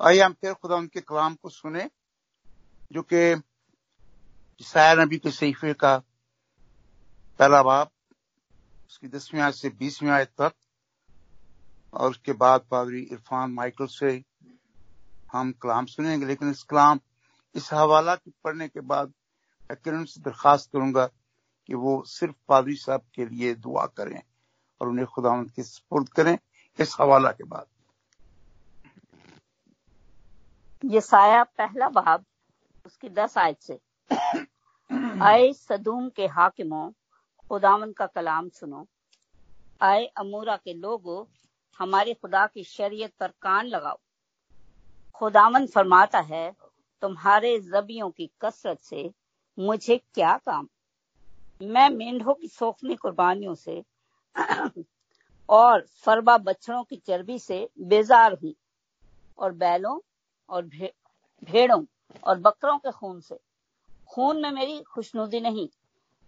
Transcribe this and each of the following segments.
आइए हम फिर खुदा उनके कलाम को सुने, जो कि शायर नबी के सहीफे का पहला बाप उसकी दसवीं आयत से बीसवीं आयत तक, और उसके बाद पादरी इरफान माइकल से हम कलाम सुनेंगे। लेकिन इस कलाम, इस हवाला के पढ़ने के बाद मैं से दरखास्त करूँगा कि वो सिर्फ़ पादरी साहब के लिए दुआ करें और उन्हें खुदा के सपुर्द करें इस हवाला के बाद। ये साया पहला बाब उसकी दस आयत से। आए सदूम के हाकिमों, खुदावन का कलाम सुनो। आए अमूरा के लोगों, हमारे खुदा की शरीयत पर कान लगाओ। खुदावन फरमाता है, तुम्हारे जबियों की कसरत से मुझे क्या काम? मैं मेंढों की सोखनी कुर्बानियों से और फरबा बछड़ों की चर्बी से बेजार हूँ और बैलों और भे, भेड़ों और बकरों के खून से। खून में मेरी खुशनुदी नहीं।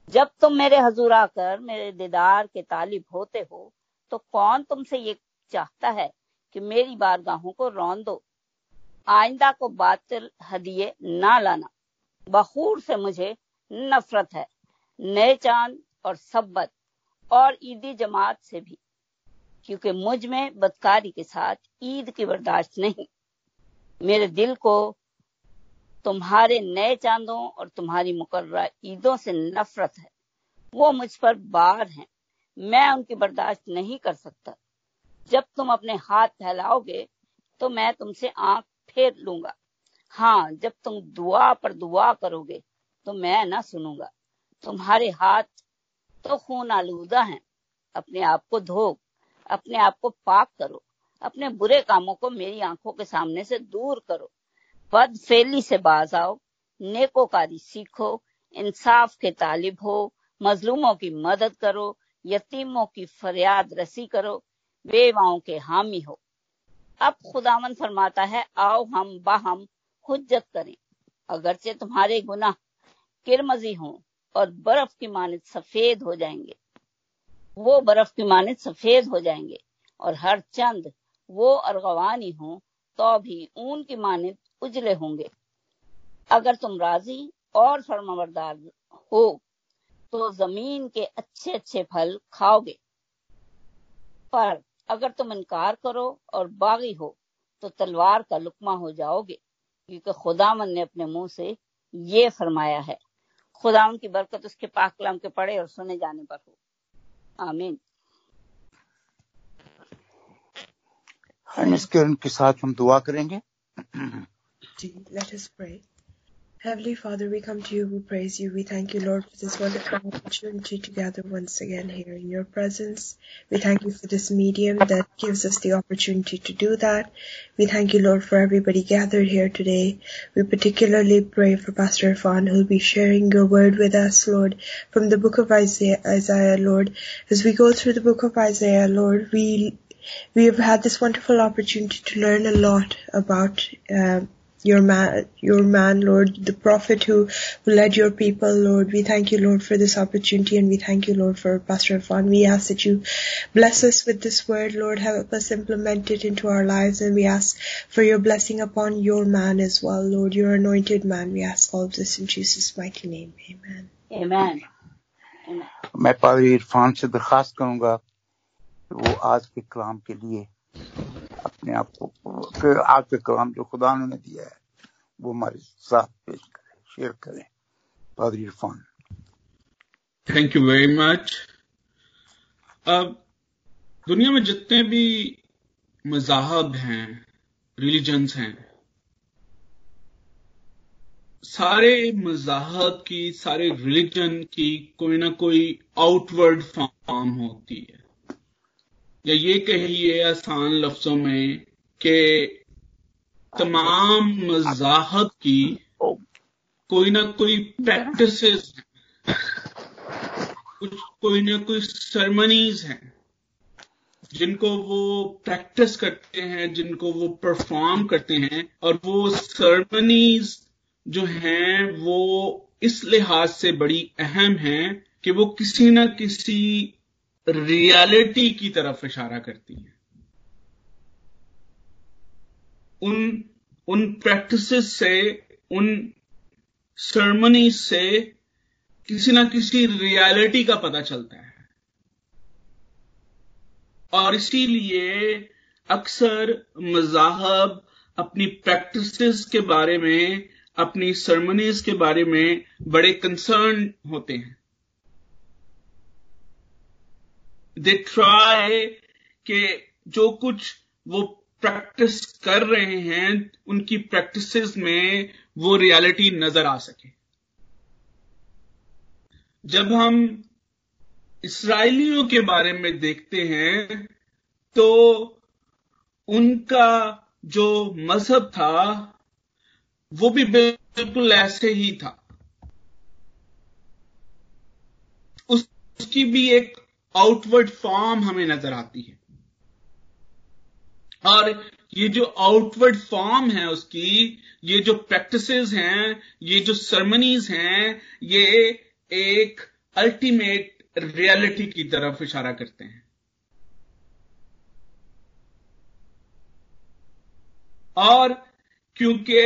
जब तुम मेरे हजूर आकर मेरे दीदार के तालिब होते हो तो कौन तुमसे ये चाहता है कि मेरी बारगाहों को रौन दो? आइंदा को बातिल हदिये ना लाना। बखूर से मुझे नफरत है नए चाँद और सब्बत और ईदी जमात से भी क्योंकि मुझमें बदकारी के साथ ईद की बर्दाश्त नहीं। मेरे दिल को तुम्हारे नए चांदों और तुम्हारी मुकर्रा ईदों से नफरत है। वो मुझ पर बार हैं। मैं उनकी बर्दाश्त नहीं कर सकता। जब तुम अपने हाथ फैलाओगे तो मैं तुमसे आँख फेर लूँगा। हाँ जब तुम दुआ पर दुआ करोगे तो मैं ना सुनूँगा। तुम्हारे हाथ तो खून आलूदा हैं। अपने आप को धो, अपने आप को पाक करो। अपने बुरे कामों को मेरी आँखों के सामने से दूर करो। बद फैली से बाज आओ, नेकोकारी सीखो, इंसाफ के तालिब हो, मजलूमों की मदद करो, यतीमों की फरियाद रसी करो, बेवाओं के हामी हो। अब खुदावन फरमाता है, आओ हम बाहम हुज्जत करें। अगरचे तुम्हारे गुनाह किरमजी हों और बर्फ़ की मानित सफ़ेद हो जाएँगे। वो बर्फ़ की मानित सफ़ेद हो जाएँगे और हर चंद वो अरगवानी हो तो भी ऊन की मानित उजले होंगे। अगर तुम राज़ी और फरमावरदार हो तो ज़मीन के अच्छे अच्छे फल खाओगे। पर अगर तुम इनकार करो और बागी हो तो तलवार का लुकमा हो जाओगे, क्योंकि खुदामन ने अपने मुँह से ये फरमाया है। खुदा की बरकत उसके पाकलाम के पड़े और सुने जाने पर हो। आमीन। के साथ हम दुआ करेंगे Let us pray. Heavenly Father, we come to you, we praise you, we thank you, Lord, for this wonderful opportunity to gather once again here in your presence. We thank you for this medium that gives us the opportunity to do that. We thank you, Lord, for everybody gathered here today. We particularly pray for Pastor Irfan, who'll be sharing your word with us, Lord, from the book of Isaiah, Isaiah, Lord. As we go through the book of Isaiah, Lord, we we have had this wonderful opportunity to learn a lot about uh, your man, your man, Lord, the prophet who, who led your people, Lord. We thank you, Lord, for this opportunity and we thank you, Lord, for Pastor Irfan. We ask that you bless us with this word, Lord, help us implement it into our lives and we ask for your blessing upon your man as well, Lord, your anointed man. We ask all of this in Jesus' mighty name. Amen. Amen. मैं पादरी इरफान से दरखास्त करूंगा वो आज के कलाम के लिए अपने आप को आज के कलाम जो खुदा ने दिया है, वो हमारे साथ पेश करें, शेयर करें। पादरी Irfan. Thank you very much अब, दुनिया में जितने भी मजाहब हैं रिलीजन्स हैं, सारे मजाहब की, सारे रिलीजन की कोई ना कोई आउटवर्ड फॉर्म होती है। या ये कहिए आसान लफ्जों में कि तमाम मजाहब की कोई ना कोई प्रैक्टिस कुछ कोई ना कोई सरमनीज हैं जिनको वो प्रैक्टिस करते हैं, जिनको वो परफॉर्म करते हैं और वो सरमनीज जो हैं वो इस लिहाज से बड़ी अहम हैं कि वो किसी ना किसी रियलिटी की तरफ़ इशारा करती है। उन उन प्रैक्टिसेस से, उन सरमनी से किसी ना किसी रियलिटी का पता चलता है। और इसीलिए अक्सर मजाहब अपनी प्रैक्टिसेस के बारे में, अपनी सरमनीज के बारे में बड़े कंसर्न होते हैं। दे ट्राई के जो कुछ वो प्रैक्टिस कर रहे हैं उनकी प्रैक्टिसेस में वो रियलिटी नज़र आ सके। जब हम इसराइलियों के बारे में देखते हैं तो उनका जो मज़हब था वो भी बिल्कुल ऐसे ही था। उस, उसकी भी एक आउटवर्ड फॉर्म हमें नज़र आती है। और ये जो आउटवर्ड फॉर्म है उसकी, ये जो प्रैक्टिसेस हैं, ये जो सरमनीज हैं, ये एक अल्टीमेट रियलिटी की तरफ़ इशारा करते हैं। और क्योंकि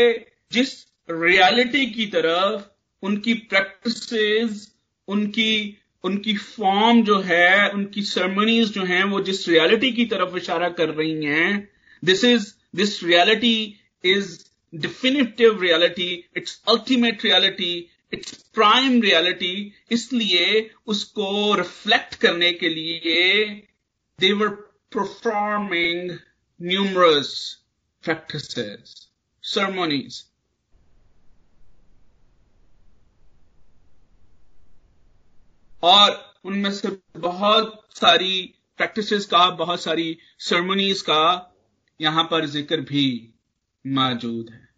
जिस रियलिटी की तरफ़ उनकी प्रैक्टिसेस उनकी उनकी फॉर्म जो है, उनकी सरमनीज जो हैं, वो जिस रियलिटी की तरफ़ इशारा कर रही हैं this is this reality is definitive reality it's ultimate reality it's prime reality इसलिए उसको रिफ्लेक्ट करने के लिए they were performing numerous practices ceremonies. और उनमें से बहुत सारी प्रैक्टिसेस का, बहुत सारी सरमनीज का यहाँ पर ज़िक्र भी मौजूद है।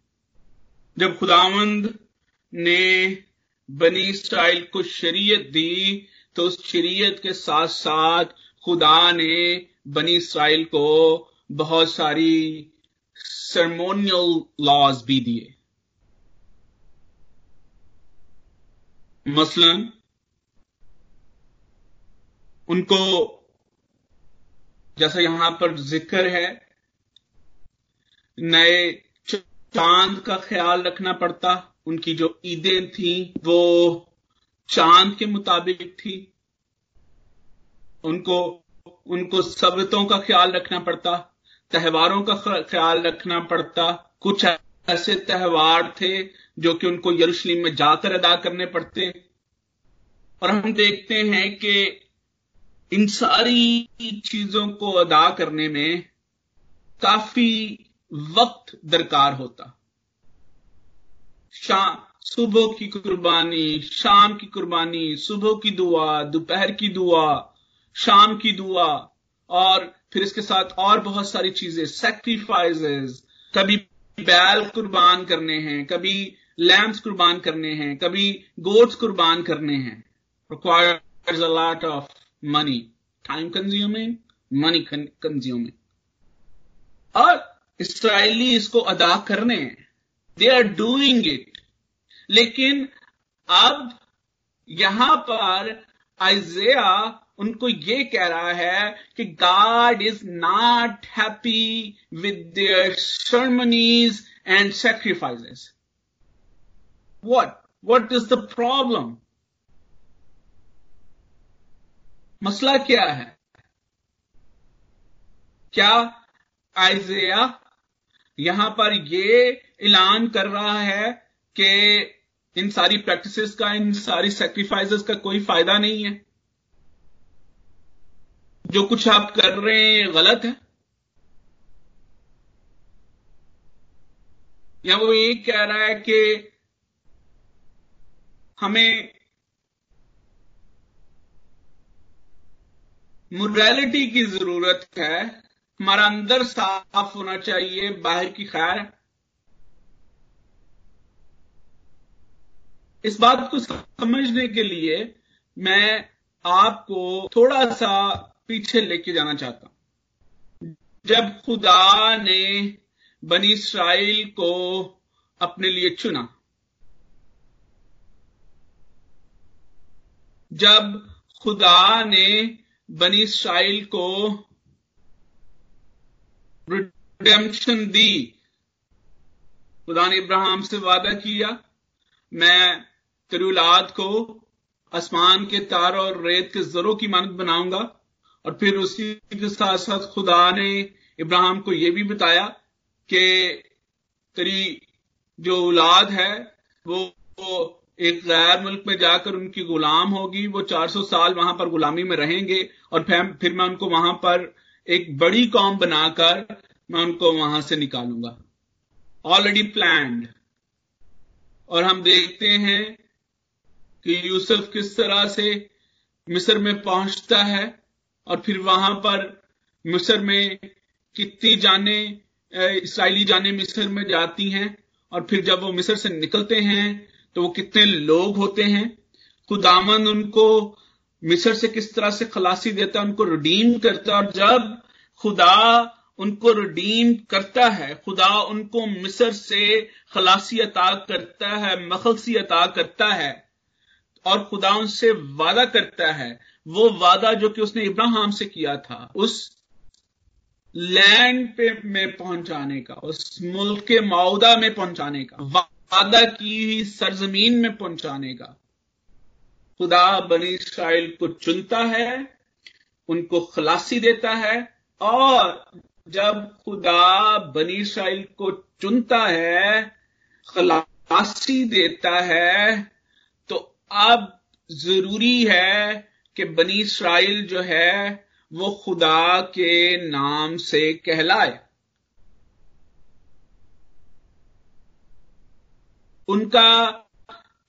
जब खुदावंद ने बनी स्टाइल को शरीयत दी तो उस शरीयत के साथ साथ खुदा ने बनी स्टाइल को बहुत सारी सरमोनियल लॉज भी दिए। मसलन उनको, जैसा यहाँ पर ज़िक्र है, नए चाँद का ख्याल रखना पड़ता। उनकी जो ईदें थी, वो चाँद के मुताबिक थी। उनको उनको सबतों का ख्याल रखना पड़ता, त्योहारों का ख्याल रखना पड़ता। कुछ ऐसे त्योहार थे, जो कि उनको यरूशलेम में जाकर अदा करने पड़ते। और हम देखते हैं कि इन सारी चीज़ों को अदा करने में काफ़ी वक्त दरकार होता। शाम सुबह की कुर्बानी, शाम की कुर्बानी, सुबह की दुआ, दोपहर की दुआ, शाम की दुआ, और फिर इसके साथ और बहुत सारी चीज़ें सेक्रीफाइसेस कभी बैल कुर्बान करने हैं, कभी लैम्प्स कुर्बान करने हैं, कभी गोट्स कुर्बान करने हैं। Requires a lot of money time consuming money consuming और इसराइली इसको अदा करने हैं। दे आर डूइंग इट लेकिन अब यहाँ पर आइजिया उनको ये कह रहा है कि God is not happy with their ceremonies and sacrifices what what is the problem मसला क्या है? क्या आइजिया यहाँ पर यह ऐलान कर रहा है कि इन सारी प्रैक्टिसेस का, इन सारी सेक्रीफाइसेस का कोई फ़ायदा नहीं है? जो कुछ आप कर रहे हैं गलत है? या वो ये कह रहा है कि हमें मोरालिटी की ज़रूरत है। हमारा अंदर साफ़ होना चाहिए, बाहर की खैर। इस बात को समझने के लिए मैं आपको थोड़ा सा पीछे लेके जाना चाहता हूँ। जब खुदा ने बनी इसराइल को अपने लिए चुना, जब खुदा ने बनी इसराइल को रिडेम्पशन दी। खुदा ने इब्राहिम से वादा किया मैं तेरी औलाद को आसमान के तार और रेत के जरों की मानत बनाऊँगा। और फिर उसी के साथ साथ खुदा ने इब्राहिम को यह भी बताया कि तेरी जो औलाद है वो, वो एक गैर मुल्क में जाकर उनकी गुलाम होगी, वो 400 साल वहाँ पर गुलामी में रहेंगे और फिर मैं उनको वहाँ पर एक बड़ी कौम बनाकर मैं उनको वहाँ से निकालूँगा। ऑलरेडी प्लान्ड और हम देखते हैं कि यूसुफ किस तरह से मिस्र में पहुँचता है और फिर वहाँ पर मिस्र में कितनी जाने इसराइली जाने मिस्र में जाती हैं और फिर जब वो मिस्र से निकलते हैं तो वो कितने लोग होते हैं? खुदामन उनको मिस्र से किस तरह से खलासी देता है, उनको रिडीम करता है, और जब खुदा उनको रिडीम करता है, खुदा उनको मिस्र से खलासी अता करता है, मखलसी अता करता है, और खुदा उनसे वादा करता है, वो वादा जो कि उसने इब्राहिम से किया था, उस लैंड पे में पहुँचाने का, उस मुल्क के मौदा में पहुँचाने का। वादा की हुई सरजमीन में पहुँचाने का खुदा बनी इसराइल को चुनता है, उनको खलासी देता है, और जब खुदा बनी इसराइल को चुनता है, खलासी देता है तो अब ज़रूरी है कि बनी इसराइल जो है, वो खुदा के नाम से कहलाए। उनका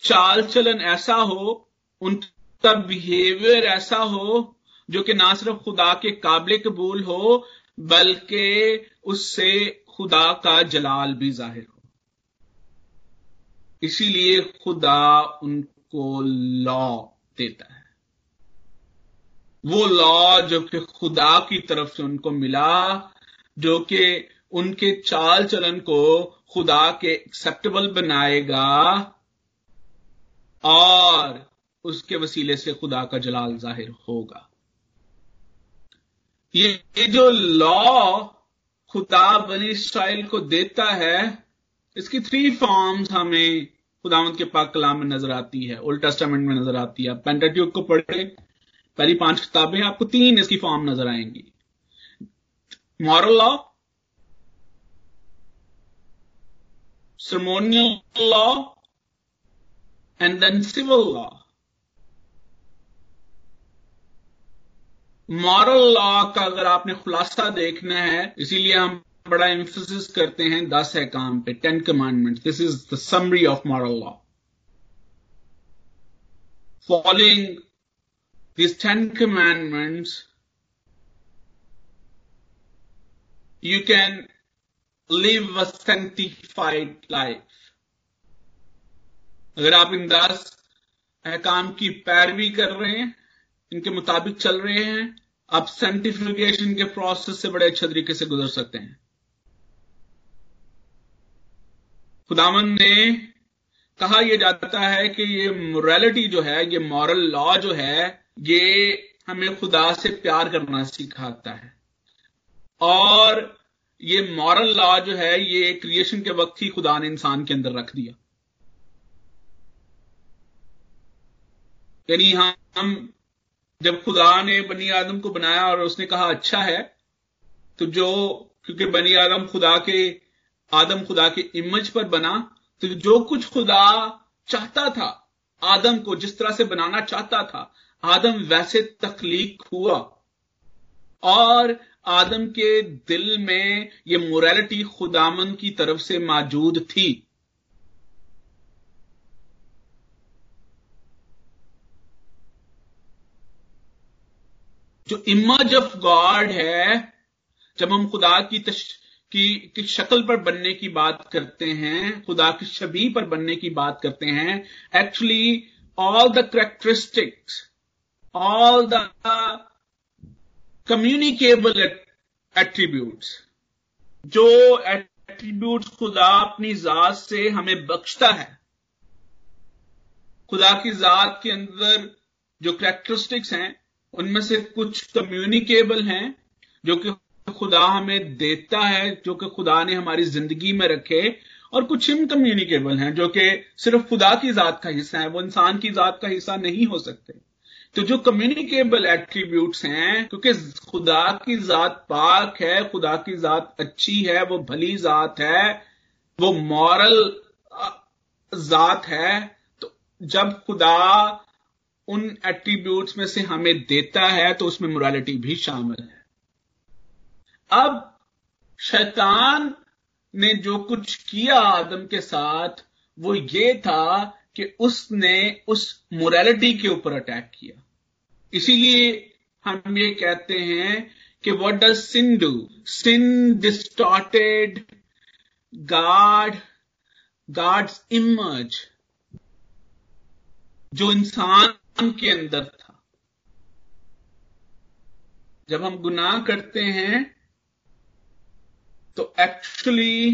चाल चलन ऐसा हो, उनका बिहेवियर ऐसा हो, जो कि ना सिर्फ़ खुदा के काबिल कबूल हो, बल्कि उससे खुदा का जलाल भी ज़ाहिर हो। इसीलिए खुदा उनको लॉ देता है। वो लॉ जो कि खुदा की तरफ़ से उनको मिला, जो कि उनके चाल चलन को खुदा के एक्सेप्टेबल बनाएगा और उसके वसीले से खुदा का जलाल ज़ाहिर होगा। ये, जो लॉ खुदा बनी इसराइल को देता है इसकी थ्री फॉर्म्स हमें खुदावंत के पाक कलाम में नज़र आती है। ओल्ड टेस्टामेंट में नज़र आती है। पेंटाट्यूक को पढ़े पहली पाँच किताबें आपको तीन इसकी फॉर्म नज़र आएँगी। Moral law ceremonial law, and then civil law. Moral law का अगर आपने खुलासा देखना है इसीलिए हम बड़ा एम्फोसिस करते हैं दस है काम पे ten commandment this is the summary of moral law following these ten commandments you can live a sanctified life. अगर आप इन दस अहकाम की पैरवी कर रहे हैं, इनके मुताबिक चल रहे हैं, आप सेंटिफिकेशन के प्रोसेस से बड़े अच्छे तरीके से गुजर सकते हैं खुदावन ने कहा, यह जाता है कि ये मोरालिटी जो है, ये मॉरल लॉ जो है, ये हमें खुदा से प्यार करना सिखाता है और ये मॉरल लॉ जो है, ये क्रिएशन के वक्त ही खुदा ने इंसान के अंदर रख दिया। यानी हम जब खुदा ने बनी आदम को बनाया और उसने कहा अच्छा है तो जो, क्योंकि बनी आदम खुदा के, आदम खुदा के इमेज पर बना तो जो कुछ खुदा चाहता था, आदम को जिस तरह से बनाना चाहता था, आदम वैसे तकलीक हुआ। और आदम के दिल में ये मोरालिटी खुदामन की तरफ़ से मौजूद थी। जो इमेज ऑफ़ गॉड है जब हम खुदा की तश, की, की शक्ल पर बनने की बात करते हैं खुदा की छवि पर बनने की बात करते हैं actually all the characteristics all the communicable attribute जो एट्रीब्यूट खुदा अपनी जात से हमें बख्शता है। खुदा की जात के अंदर जो करेक्टरिस्टिक्स हैं, उनमें से कुछ कम्युनिकेबल हैं, जो कि खुदा हमें देता है, जो कि खुदा ने हमारी ज़िंदगी में रखे, और कुछ इनकम्युनिकेबल हैं, जो कि सिर्फ़ खुदा की जात का हिस्सा है, वो इंसान की जात का हिस्सा नहीं हो सकते। तो जो कम्युनिकेबल एट्रीब्यूट्स हैं, क्योंकि खुदा की जात पाक है, खुदा की जात अच्छी है, वो भली जात है, वो मॉरल जात है तो जब खुदा उन एट्रीब्यूट्स में से हमें देता है तो उसमें मोरालिटी भी शामिल है। अब शैतान ने जो कुछ किया आदम के साथ, वो ये था कि उसने उस मोरालिटी के ऊपर अटैक किया। इसीलिए हम ये कहते हैं कि what does sin do sin distorted god gods emerge जो इंसान के अंदर था। जब हम गुनाह करते हैं तो एक्चुअली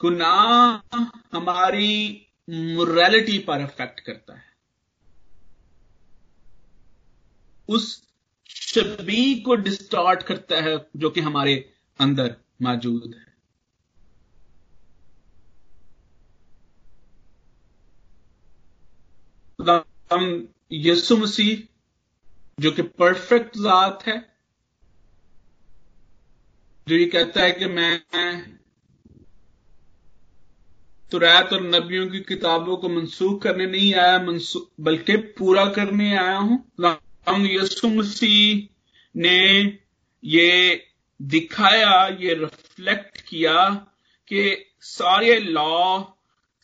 गुनाह हमारी मोरालिटी पर अफेक्ट करता है। उस शबी को डिस्टार्ट करता है, जो कि हमारे अंदर मौजूद है। हम यसु मसीह, जो कि परफेक्ट जात है, जो ये कहता है कि मैं तुरैत और नबियों की किताबों को मनसूख करने नहीं आया बल्कि पूरा करने आया हूँ। हम यसु मसीह ने ये दिखाया, ये रिफ्लेक्ट किया कि सारे लॉ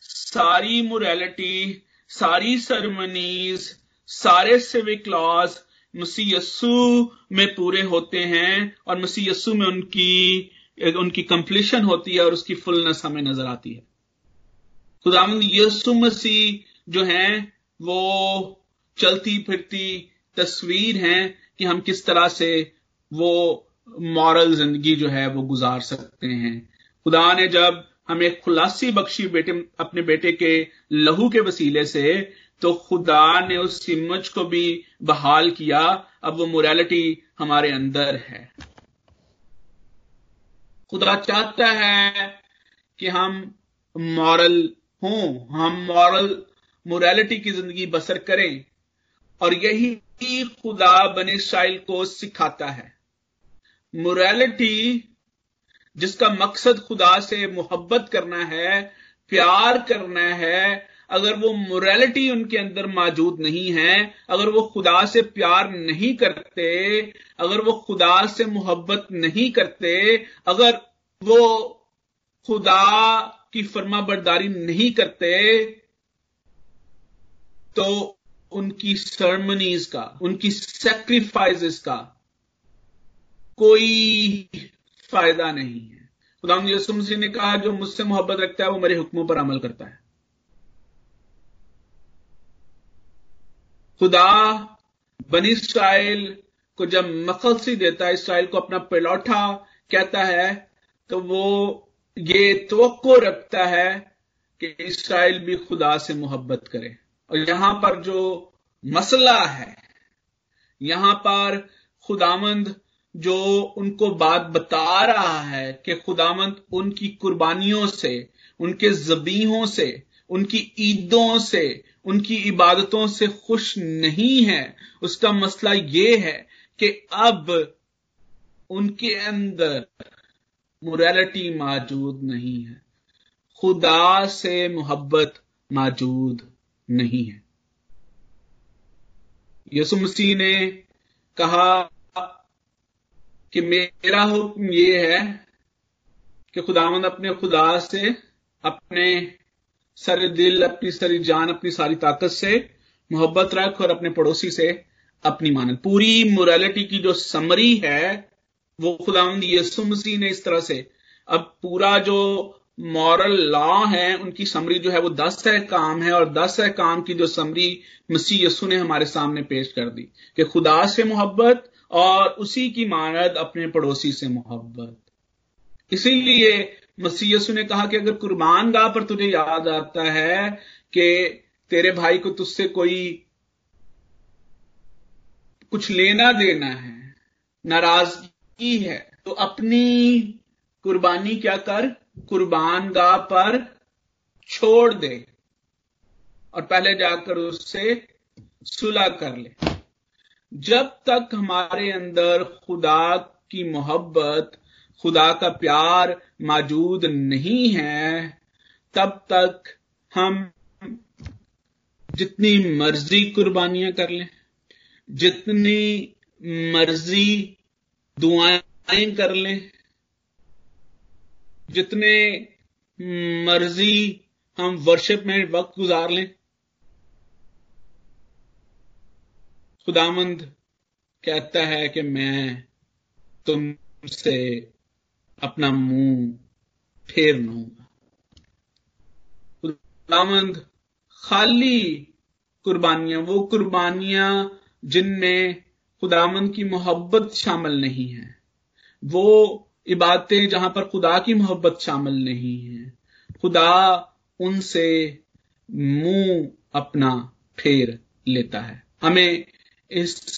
सारी मोरालिटी सारी सरमनीज सारे सिविक लॉज मसीह यस्सु में पूरे होते हैं और मसीह यस्सु में उनकी उनकी कंप्लीशन होती है और उसकी फुलनेस हमें नज़र आती है। खुदामंद यस्सु मसीह जो है, वो चलती फिरती तस्वीर है कि हम किस तरह से वो मॉरल ज़िंदगी जो है वो गुजार सकते हैं। खुदा ने जब हमें खुलासी बख्शी बेटे, अपने बेटे के लहू के वसीले से तो खुदा ने उस इमज को भी बहाल किया। अब वो मोरालिटी हमारे अंदर है। खुदा चाहता है कि हम मॉरल हों, हम मॉरल मोरालिटी की ज़िंदगी बसर करें। और यही खुदा बने साइल को सिखाता है। मोरालिटी जिसका मकसद खुदा से मोहब्बत करना है, प्यार करना है, अगर वो मोरालिटी उनके अंदर मौजूद नहीं है, अगर वो खुदा से प्यार नहीं करते, अगर वो खुदा से मोहब्बत नहीं करते, अगर वो खुदा की फर्मा बरदारी नहीं करते तो उनकी सरमनीज का, उनकी सेक्रीफाइसेस का कोई फ़ायदा नहीं है। खुदा यसु मसीह ने कहा, जो मुझसे मोहब्बत रखता है, वो मेरे हुक्मों पर अमल करता है। खुदा बनी इसराइल को जब मकलसी देता है, इसराइल को अपना पिलौठा कहता है तो वो ये तो रखता है कि इसराइल भी खुदा से मोहब्बत करे। और यहाँ पर जो मसला है, यहाँ पर खुदामंद जो उनको बात बता रहा है कि खुदामंद उनकी कुर्बानियों से, उनके जबीहों से, उनकी ईदों से, उनकी इबादतों से खुश नहीं है। उसका मसला यह है कि अब उनके अंदर मोरालिटी मौजूद नहीं है। खुदा से मोहब्बत मौजूद नहीं है। यसु मसीह ने कहा कि मेरा हुक्म यह है कि खुदावंद अपने खुदा से, अपने सारे दिल, अपनी सारी जान, अपनी सारी ताकत से मोहब्बत रख और अपने पड़ोसी से अपनी मानत। पूरी मोरालिटी की जो समरी है, वो खुदावंद यसु मसीह ने इस तरह से, अब पूरा जो मॉरल लॉ है, उनकी समरी जो है वो दस है काम है, और दस है काम की जो समरी मसीह यसु ने हमारे सामने पेश कर दी, कि खुदा से मोहब्बत और उसी की मानद अपने पड़ोसी से मोहब्बत। इसीलिए मसीयसु ने कहा कि अगर कुर्बान गाह पर तुझे याद आता है कि तेरे भाई को तुझसे कोई कुछ लेना देना है, नाराज़गी है तो अपनी कुर्बानी क्या कर? कुर्बान गाह पर छोड़ दे और पहले जाकर उससे सुलह कर ले। जब तक हमारे अंदर खुदा की मोहब्बत, खुदा का प्यार मौजूद नहीं है, तब तक हम जितनी मर्ज़ी कुर्बानियाँ कर लें, जितनी मर्ज़ी दुआएँ कर लें जितने मर्ज़ी हम वर्शिप में वक्त गुजार लें। खुदामंद कहता है कि मैं तुमसे अपना मुँह फेर लूँगा। खुदामंद खाली कुर्बानियाँ, वो कुर्बानियाँ जिनमें खुदामंद की मोहब्बत शामिल नहीं है, वो इबादतें जहाँ पर खुदा की मोहब्बत शामिल नहीं है। खुदा उनसे मुँह अपना फेर लेता है। हमें इस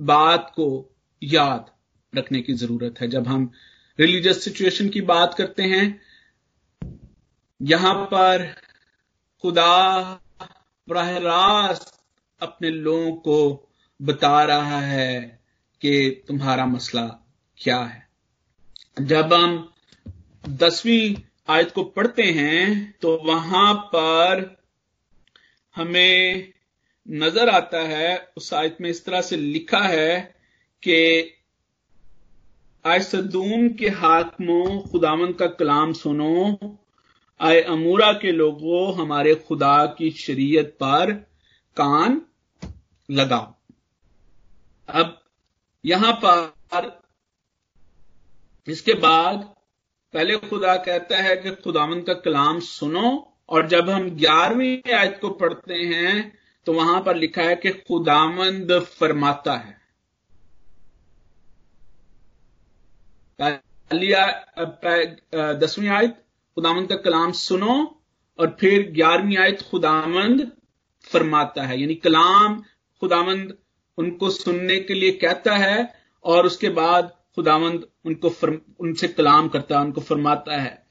बात को याद रखने की ज़रूरत है। जब हम रिलीजियस सिचुएशन की बात करते हैं, यहाँ पर खुदा बराह रास्त अपने लोगों को बता रहा है कि तुम्हारा मसला क्या है। जब हम दसवीं आयत को पढ़ते हैं तो वहाँ पर हमें नज़र आता है, उस आयत में इस तरह से लिखा है कि आय सदूम के हाकमों खुदावन का कलाम सुनो आए अमूरा के लोगों हमारे खुदा की शरीयत पर कान लगाओ। अब यहाँ पर इसके बाद पहले खुदा कहता है कि खुदावन का कलाम सुनो, और जब हम ग्यारहवीं आयत को पढ़ते हैं तो वहाँ पर लिखा है कि खुदामंद फरमाता है। दसवीं आयत, खुदामंद का कलाम सुनो, और फिर ग्यारहवीं आयत खुदामंद फरमाता है। यानी कलाम खुदामंद उनको सुनने के लिए कहता है, और उसके बाद खुदावंद उनको उनसे कलाम करता है, उनको फरमाता है।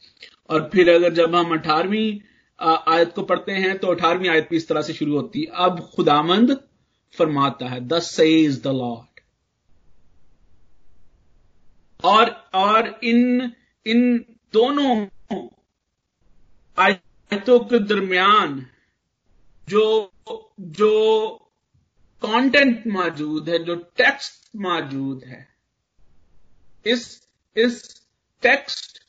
और फिर अगर जब हम अठारहवीं आयत को पढ़ते हैं तो अठारहवीं आयत भी इस तरह से शुरू होती है। अब खुदामंद फरमाता है दस सेज द लॉर्ड और और इन इन दोनों आयतों के दरमियान जो जो कंटेंट मौजूद है, जो टेक्स्ट मौजूद है इस इस टेक्स्ट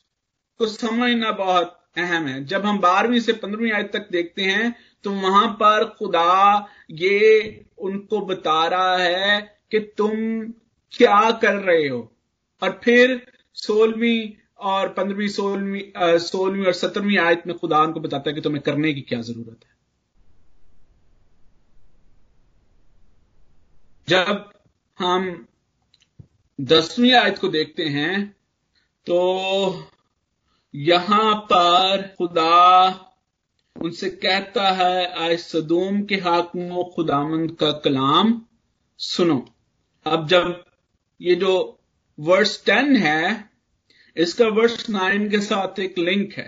को समझना बहुत अहम है। जब हम बारहवीं से पंद्रहवीं आयत तक देखते हैं तो वहाँ पर खुदा ये उनको बता रहा है कि तुम क्या कर रहे हो। और फिर सोलहवीं और पंद्रहवीं, सोलहवीं सोलहवीं और सत्रहवीं आयत में खुदा उनको बताता है कि तुम्हें करने की क्या ज़रूरत है। जब हम दसवीं आयत को देखते हैं तो यहाँ पर खुदा उनसे कहता है आय सदूम के हाकमों खुदामंद का कलाम सुनो। अब जब ये जो वर्स टेन है, इसका वर्स नाइन के साथ एक लिंक है।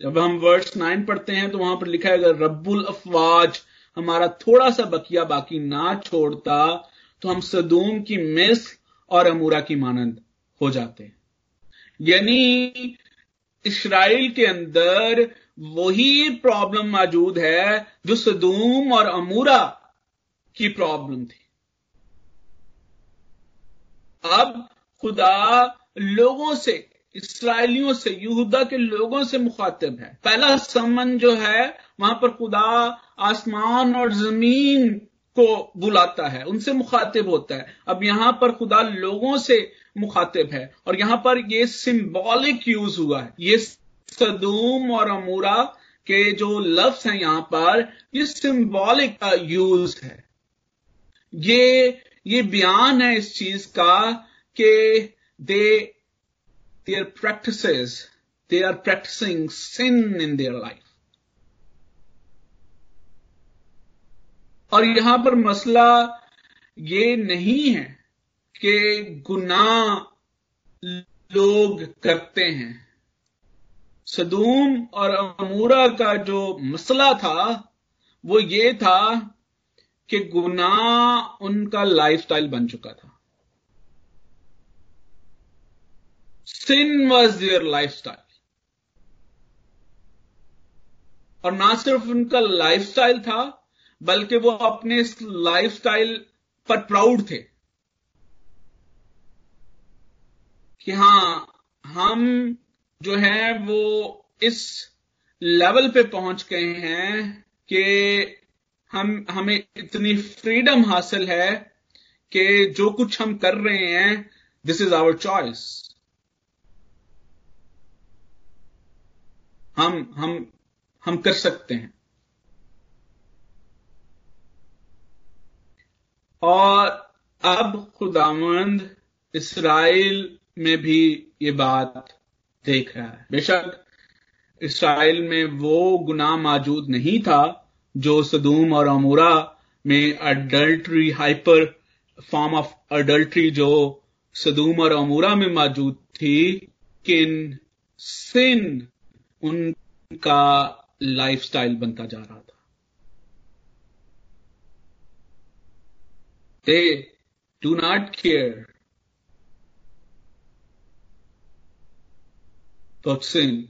जब हम वर्स नाइन पढ़ते हैं तो वहाँ पर लिखा है, अगर रब्बुल अफवाज हमारा थोड़ा सा बकिया बाकी ना छोड़ता तो हम सदूम की मिस और अमूरा की मानंद हो जाते हैं। यानी इसराइल के अंदर वही प्रॉब्लम मौजूद है जो सदूम और अमूरा की प्रॉब्लम थी। अब खुदा लोगों से, इसराइलियों से, यहूदा के लोगों से मुखातिब है। पहला समन जो है, वहाँ पर खुदा आसमान और ज़मीन को बुलाता है, उनसे मुखातिब होता है। अब यहाँ पर खुदा लोगों से मुखातिब है और यहाँ पर ये सिंबॉलिक यूज़ हुआ है। ये सदूम और अमूरा के जो लफ्ज हैं यहाँ पर, ये सिंबॉलिक यूज़ है। ये ये बयान है इस चीज़ का कि they their practice they are practicing sin in their life और यहाँ पर मसला ये नहीं है कि गुनाह लोग करते हैं। सदूम और अमूरा का जो मसला था, वो ये था कि गुनाह उनका लाइफस्टाइल बन चुका था। सिन वॉज़ देयर लाइफस्टाइल और ना सिर्फ़ उनका लाइफस्टाइल था बल्कि वो अपने इस लाइफस्टाइल पर प्राउड थे। कि हाँ, हम जो है वो इस लेवल पे पहुँच गए हैं कि हम, हमें इतनी फ्रीडम हासिल है कि जो कुछ हम कर रहे हैं दिस इज़ आवर चॉइस हम हम हम कर सकते हैं। और अब खुदामंद इसराइल में भी ये बात देख रहा है। बेशक इसराइल में वो गुनाह मौजूद नहीं था जो सदूम और अमूरा में adultery hyper form of adultery जो सदूम और अमूरा में मौजूद थी, किन सिन उनका लाइफस्टाइल बनता जा रहा दे डू नॉट केयर तो सिन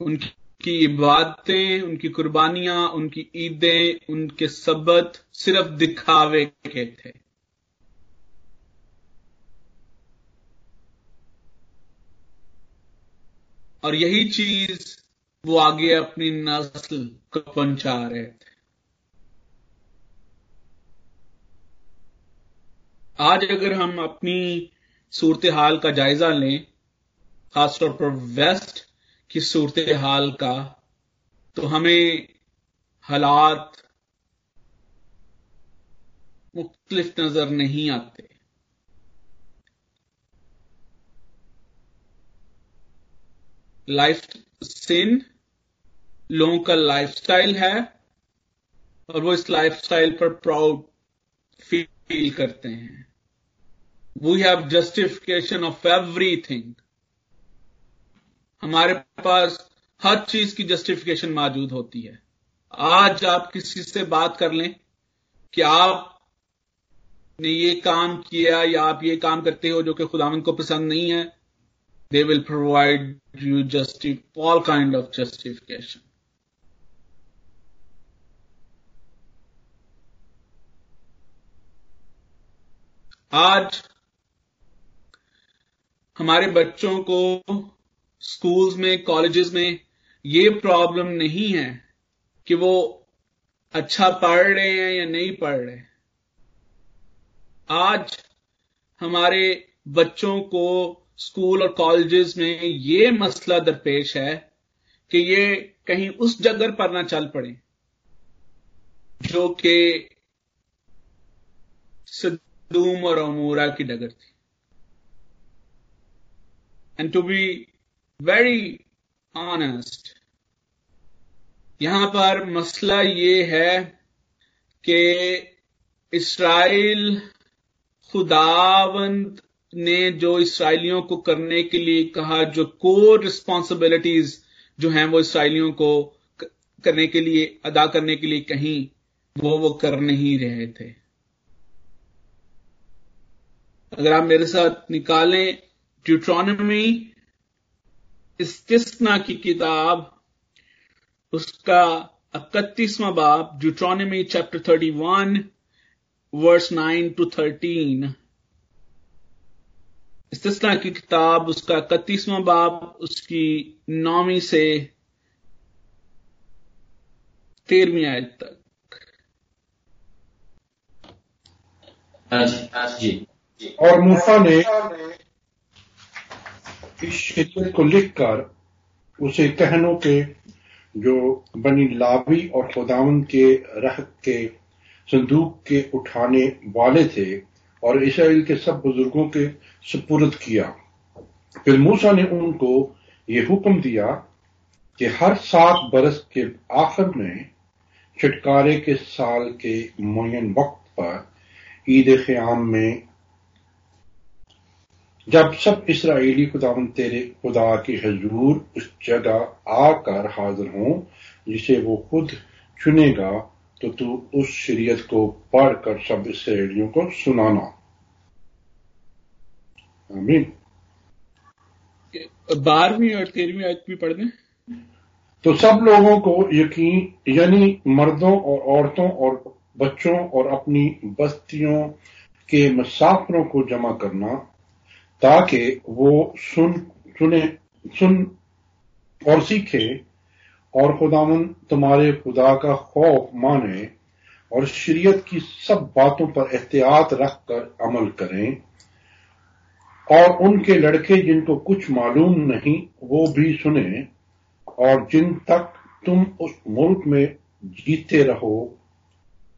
उनकी इबादतें, उनकी कुर्बानियाँ, उनकी ईदें, उनके सबत सिर्फ़ दिखावे के थे। और यही चीज़ वो आगे अपनी नस्ल को पहुँचा रहे थे। आज अगर हम अपनी सूरत हाल का जायजा लें, खासतौर पर वेस्ट की सूरत हाल का तो हमें हालात मुख्तलिफ़ नज़र नहीं आते। लाइफ सिन, लोगों का लाइफस्टाइल है, और वो इस लाइफस्टाइल पर प्राउड फील करते हैं। We have justification of everything हमारे पास हर चीज़ की जस्टिफिकेशन मौजूद होती है। आज आप किसी से बात कर लें कि आप ने ये काम किया या आप ये काम करते हो जो कि खुदावन को पसंद नहीं है they will provide you justify all kind of justification आज हमारे बच्चों को स्कूल्स में, कॉलेजेस में ये प्रॉब्लम नहीं है कि वो अच्छा पढ़ रहे हैं या नहीं पढ़ रहे आज हमारे बच्चों को स्कूल और कॉलेजेस में ये मसला दरपेश है कि ये कहीं उस जगह पर ना चल पड़े, जो कि सदूम और अमूरा की डगर थी। And to be very honest यहाँ पर मसला ये है कि इसराइल खुदावंद ने जो इसराइलियों को करने के लिए कहा, जो कोर रिस्पॉन्सिबिलिटीज जो हैं वो इसराइलियों को, करने के लिए, अदा करने के लिए कहीं, वो वो कर नहीं रहे थे। अगर आप मेरे साथ निकालें ड्यूट्रॉनमी इस्तिस्ना की किताब, उसका इकतीसवां बाप Deuteronomy chapter thirty one verse nine to thirteen इस्तिस्ना की किताब, उसका इकतीसवां बाप उसकी नौवीं से तेरहवीं आयत तक। जी। और मूसा ने इस शिद्दत को लिखकर उसे कहनों के जो बनी लावी और खुदावन के रह के संदूक के उठाने वाले थे और इसराइल के सब बुज़ुर्गों के सुपुर्द किया। फिर मूसा ने उनको ये हुक्म दिया कि हर सात बरस के आखिर में छुटकारे के साल के मुन वक्त पर ईद ख्याम में जब सब इसराइली खुदावन तेरे खुदा के हजूर उस जगह आकर हाजिर हों जिसे वो खुद चुनेगा तो तू उस शरीयत को पढ़कर सब इसराइलियों को सुनाना। आमीन। बारहवीं और तेरहवीं आयत भी पढ़ दें। तो सब लोगों को यकीन यानी मर्दों और औरतों और बच्चों और अपनी बस्तियों के मुसाफरों को जमा करना ताकि वो सुन, सुने, सुन और सीखे और खुदावन तुम्हारे खुदा का खौफ माने और शरीयत की सब बातों पर एहतियात रखकर अमल करें। और उनके लड़के जिनको कुछ मालूम नहीं, वो भी सुने और जिन तक तुम उस मुल्क में जीते रहो,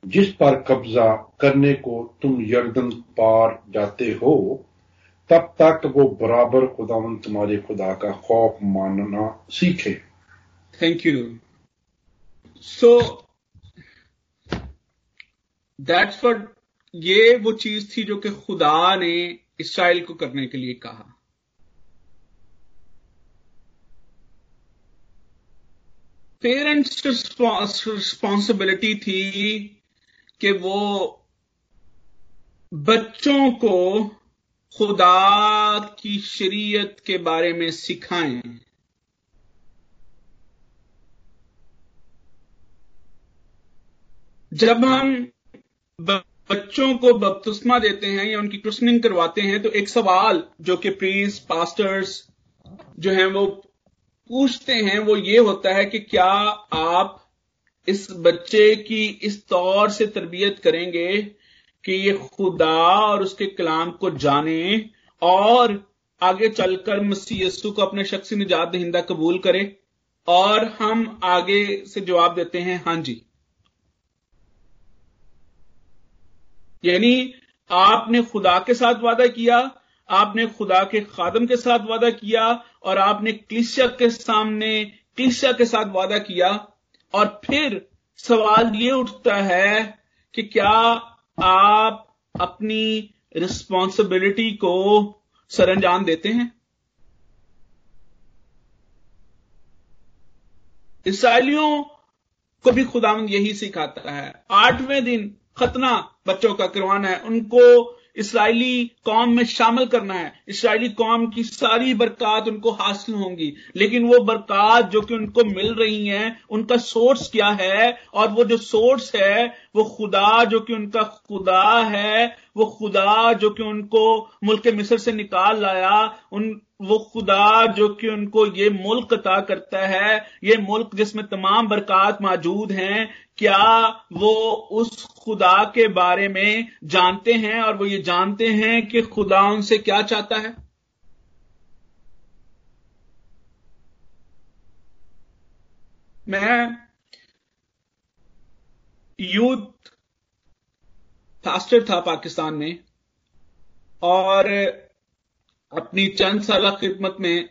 जिस पर कब्जा करने को तुम यर्दन पार जाते हो तब तक वो बराबर खुदावन तुम्हारे खुदा का खौफ मानना सीखे। Thank you so that's for ये वो चीज़ थी जो कि खुदा ने इसराइल को करने के लिए कहा। पेरेंट्स रिस्पॉन्सिबिलिटी थी कि वो बच्चों को खुदा की शरीयत के बारे में सिखाएँ। जब हम बच्चों को बपतिस्मा देते हैं या उनकी क्रिस्टनिंग करवाते हैं तो एक सवाल जो कि प्रीस पास्टर्स जो हैं, वो पूछते हैं, वो ये होता है कि क्या आप इस बच्चे की इस तौर से तरबियत करेंगे? कि ये खुदा और उसके कलाम को जाने और आगे चलकर मसीह यस्सु को अपने शख्सी निजात दहिंदा कबूल करे और हम आगे से जवाब देते हैं, हाँ जी। यानी आपने खुदा के साथ वादा किया, आपने खुदा के खादम के साथ वादा किया और आपने क्लिसिया के सामने, क्लिसिया के साथ वादा किया और फिर सवाल ये उठता है कि क्या आप अपनी रिस्पॉन्सिबिलिटी को सरंजाम देते हैं? इसराइलियों को भी खुदाम यही सिखाता है। आठवें दिन खतना बच्चों का करवाना है। उनको इसराइली कौम में शामिल करना है। इसराइली कौम की सारी बरकत उनको हासिल होंगी। लेकिन वो बरकत जो कि उनको मिल रही हैं, उनका सोर्स क्या है? और वो जो सोर्स है, वो खुदा जो कि उनका खुदा है, वो खुदा जो कि उनको मुल्क मिस्र से निकाल लाया, उन, वो खुदा जो कि उनको ये मुल्क अता करता है, ये मुल्क जिसमें तमाम बरकत मौजूद हैं, क्या वो उस खुदा के बारे में जानते हैं? और वो ये जानते हैं कि खुदा उनसे क्या चाहता है। मैं यूथ फास्टर था पाकिस्तान में और अपनी चंद साल खिदमत में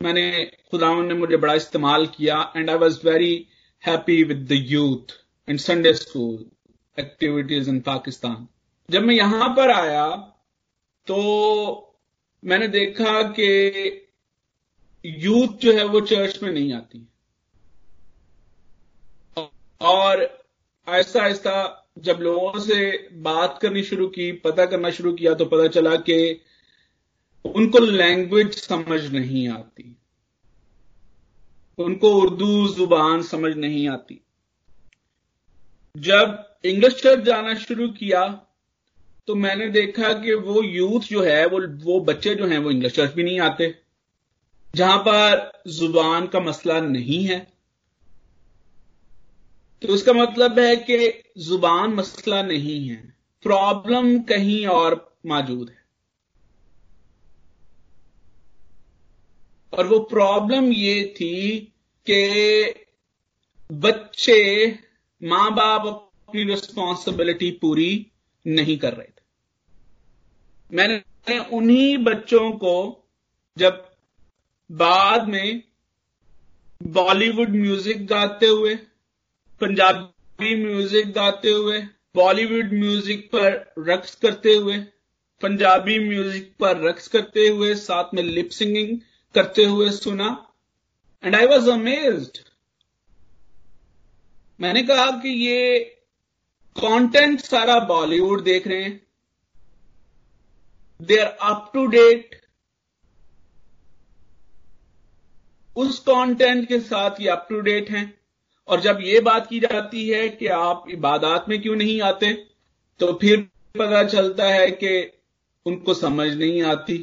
मैंने खुदावन ने मुझे बड़ा इस्तेमाल किया and I was very happy with the youth and Sunday school activities in Pakistan जब मैं यहाँ पर आया तो मैंने देखा कि यूथ जो है वो चर्च में नहीं आती और आहिस्ता आहिस्ता जब लोगों से बात करनी शुरू की, पता करना शुरू किया तो पता चला कि उनको लैंग्वेज समझ नहीं आती। उनको उर्दू ज़ुबान समझ नहीं आती। जब इंग्लिश चर्च जाना शुरू किया तो मैंने देखा कि वो यूथ जो है, वो वो बच्चे जो हैं, वो इंग्लिश चर्च भी नहीं आते। जहाँ पर ज़ुबान का मसला नहीं है। तो इसका मतलब है कि ज़ुबान मसला नहीं है। प्रॉब्लम कहीं और मौजूद है। और वो प्रॉब्लम ये थी कि बच्चे माँ बाप अपनी रिस्पॉन्सिबिलिटी पूरी नहीं कर रहे थे। मैंने उन्हीं बच्चों को जब बाद में बॉलीवुड म्यूज़िक गाते हुए, पंजाबी म्यूज़िक गाते हुए, बॉलीवुड म्यूज़िक पर रक्स करते हुए, पंजाबी म्यूज़िक पर रक्स करते हुए, साथ में लिप सिंगिंग करते हुए सुना एंड आई वॉज़ अमेज्ड मैंने कहा कि ये कंटेंट सारा बॉलीवुड देख रहे हैं। They are up to date उस कंटेंट के साथ ये अप टू डेट हैं। और जब ये बात की जाती है कि आप इबादत में क्यों नहीं आते तो फिर पता चलता है कि उनको समझ नहीं आती।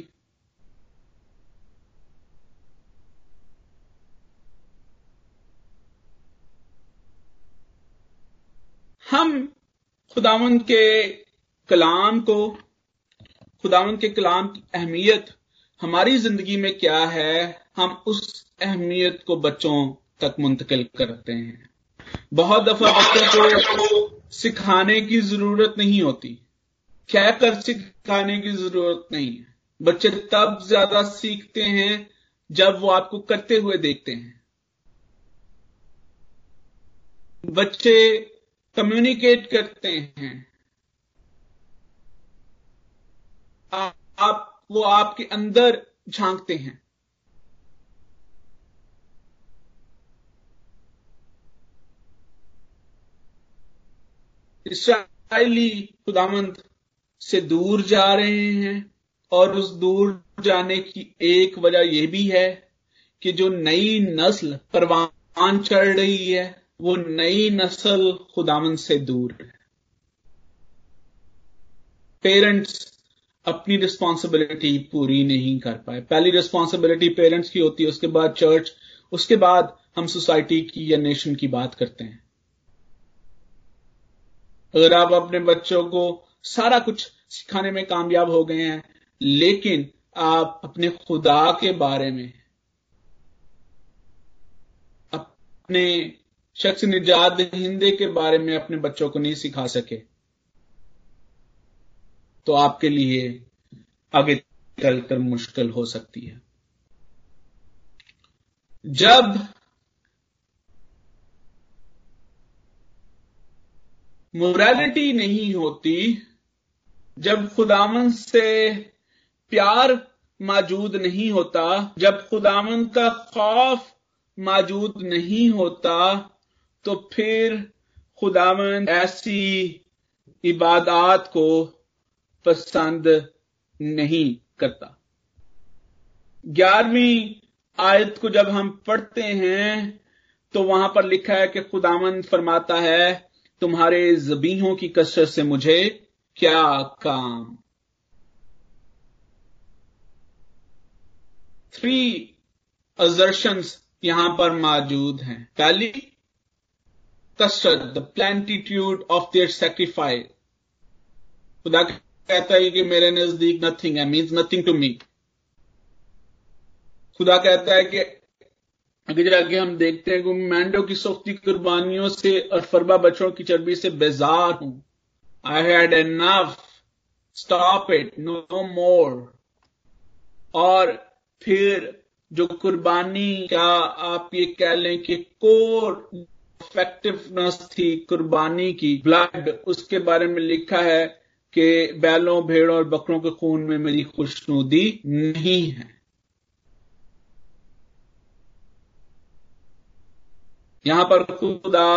हम खुदावन के कलाम को, खुदावन के कलाम की अहमियत हमारी ज़िंदगी में क्या है, हम उस अहमियत को बच्चों तक मुंतकिल करते हैं। बहुत दफ़ा बच्चों को सिखाने की ज़रूरत नहीं होती। क्या कर सिखाने की ज़रूरत नहीं है। बच्चे तब ज़्यादा सीखते हैं जब वो आपको करते हुए देखते हैं। बच्चे कम्युनिकेट करते हैं। आप वो आपके अंदर झांकते हैं। इसराइली खुदामंद से दूर जा रहे हैं और उस दूर जाने की एक वजह यह भी है कि जो नई नस्ल परवान चढ़ रही है वो नई नस्ल खुदामंद से दूर है। पेरेंट्स अपनी रिस्पॉन्सिबिलिटी पूरी नहीं कर पाए। पहली रिस्पॉन्सिबिलिटी पेरेंट्स की होती है, उसके बाद चर्च उसके बाद हम सोसाइटी की या नेशन की बात करते हैं। अगर आप अपने बच्चों को सारा कुछ सिखाने में कामयाब हो गए हैं, लेकिन आप अपने खुदा के बारे में, अपने शख्स निजात हिंदे के बारे में अपने बच्चों को नहीं सिखा सके। तो आपके लिए आगे चलकर मुश्किल हो सकती है। जब मोरालिटी नहीं होती, जब खुदावन से प्यार मौजूद नहीं होता, जब खुदावन का खौफ मौजूद नहीं होता तो फिर खुदावन ऐसी इबादत को पसंद नहीं करता। ग्यारहवीं आयत को जब हम पढ़ते हैं तो वहाँ पर लिखा है कि खुदावन फरमाता है, तुम्हारे जबीहों की कसरत से मुझे क्या काम? थ्री अजर्शंस यहाँ पर मौजूद हैं। पहली कसरत the plentitude of their sacrifice खुदा कहता है कि मेरे नज़दीक नथिंग है मीन्स नथिंग टू मी खुदा कहता है कि अगर आगे हम देखते हैं कि मैंडो की सख्ती, कुर्बानियों से और फरबा बच्चों की चर्बी से बेजार हूँ। I had enough stop it no more और फिर जो कुर्बानी, क्या आप ये कह लें कि कोर इफेक्टिवनेस थी कुर्बानी की। ब्लड उसके बारे में लिखा है कि बैलों, भेड़ों और बकरों के खून में मेरी खुशनुदी नहीं है। यहाँ पर खुदा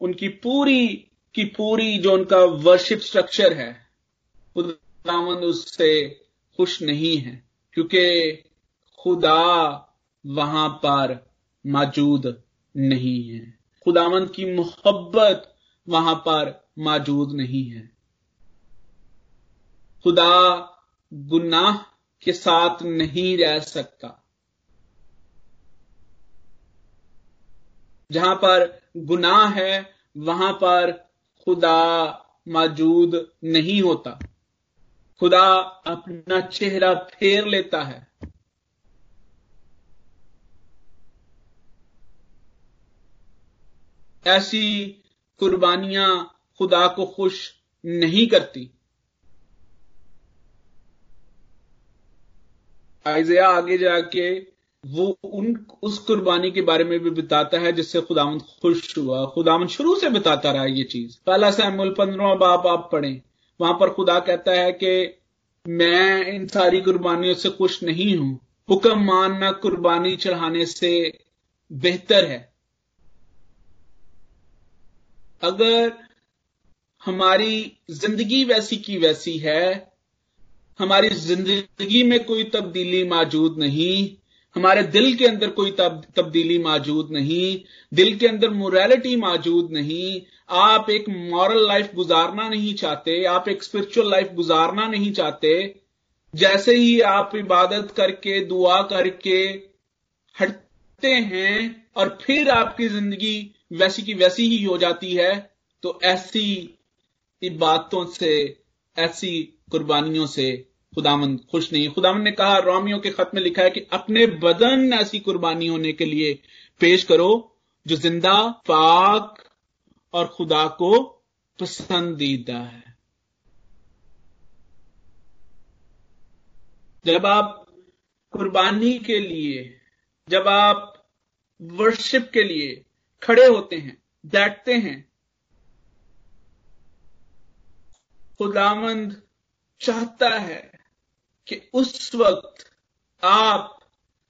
उनकी पूरी की पूरी जो उनका वर्शिप स्ट्रक्चर है खुदावन उससे खुश नहीं है, क्योंकि खुदा वहाँ पर मौजूद नहीं है। खुदावन की मोहब्बत वहाँ पर मौजूद नहीं है। खुदा गुनाह के साथ नहीं रह सकता। जहाँ पर गुनाह है, वहाँ पर खुदा मौजूद नहीं होता। खुदा अपना चेहरा फेर लेता है। ऐसी कुर्बानियाँ खुदा को खुश नहीं करती। आइजिया आगे जाके वो उन, उस कुर्बानी के बारे में भी बताता है जिससे खुदावन खुश हुआ। खुदावन शुरू से बताता रहा ये चीज़। पहला सैमुल पंद्रवा बाप आप पढ़े। वहाँ पर खुदा कहता है कि मैं इन सारी कुर्बानियों से खुश नहीं हूँ। हुक्म मानना कुर्बानी चढ़ाने से बेहतर है। अगर हमारी ज़िंदगी वैसी की वैसी है हमारी ज़िंदगी में कोई तब्दीली मौजूद नहीं हमारे दिल के अंदर कोई तब, तब्दीली मौजूद नहीं दिल के अंदर मोरालिटी मौजूद नहीं आप एक मॉरल लाइफ गुजारना नहीं चाहते आप एक स्पिरिचुअल लाइफ गुजारना नहीं चाहते जैसे ही आप इबादत करके दुआ करके हटते हैं और फिर आपकी ज़िंदगी वैसी की वैसी ही हो जाती है तो ऐसी इबादतों से, ऐसी कुर्बानियों से खुदामंद खुश नहीं। खुदामंद ने कहा, रोमियो के खत में लिखा है कि अपने बदन ऐसी कुर्बानी होने के लिए पेश करो, जो ज़िंदा, पाक और खुदा को पसंदीदा है। जब आप कुर्बानी के लिए, जब आप वर्शिप के लिए खड़े होते हैं, बैठते हैं। खुदामंद चाहता है कि उस वक्त आप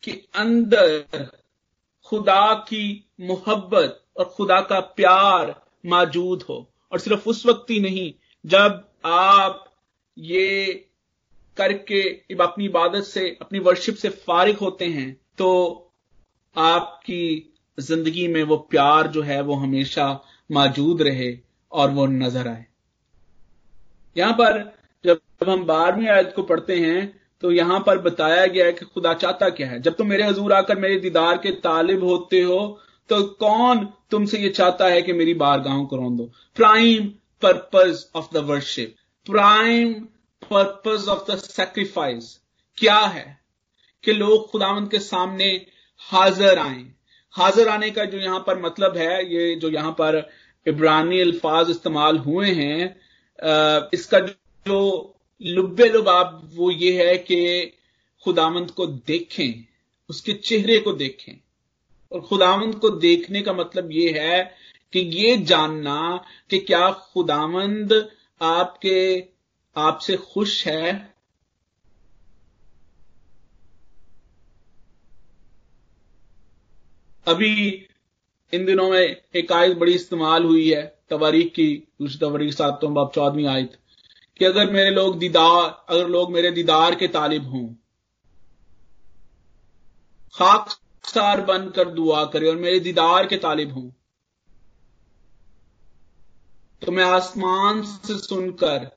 के अंदर खुदा की मोहब्बत और खुदा का प्यार मौजूद हो। और सिर्फ़ उस वक्त ही नहीं, जब आप ये करके अपनी इबादत से, अपनी वर्शिप से फारिग होते हैं तो आपकी ज़िंदगी में वो प्यार जो है वो हमेशा मौजूद रहे और वो नज़र आए। यहाँ पर जब हम बारहवीं आयत को पढ़ते हैं तो यहाँ पर बताया गया है कि खुदा चाहता क्या है। जब तुम मेरे हजूर आकर मेरे दीदार के तालिब होते हो तो कौन तुमसे ये चाहता है कि मेरी बारगाहों को रोन दो prime purpose of the worship prime purpose of the sacrifice क्या है कि लोग खुदावंत के सामने हाजिर आए? हाजिर आने का जो यहाँ पर मतलब है, ये जो यहाँ पर इब्रानी अल्फाज इस्तेमाल हुए हैं इसका जो लुब्बे लुबाब वो ये है कि खुदामंद को देखें, उसके चेहरे को देखें। और खुदामंद को देखने का मतलब ये है कि ये जानना कि क्या खुदामंद आपके, आपसे खुश है अभी इन दिनों में एक आयत बड़ी इस्तेमाल हुई है, तवारीख की, दूसरी तवारीख सातों बाब चौदहवीं आयत, कि अगर मेरे लोग दीदार, अगर लोग मेरे दीदार के तालिब हों, खाकसार बनकर दुआ करें और मेरे दीदार के तालिब हों तो मैं आसमान से सुनकर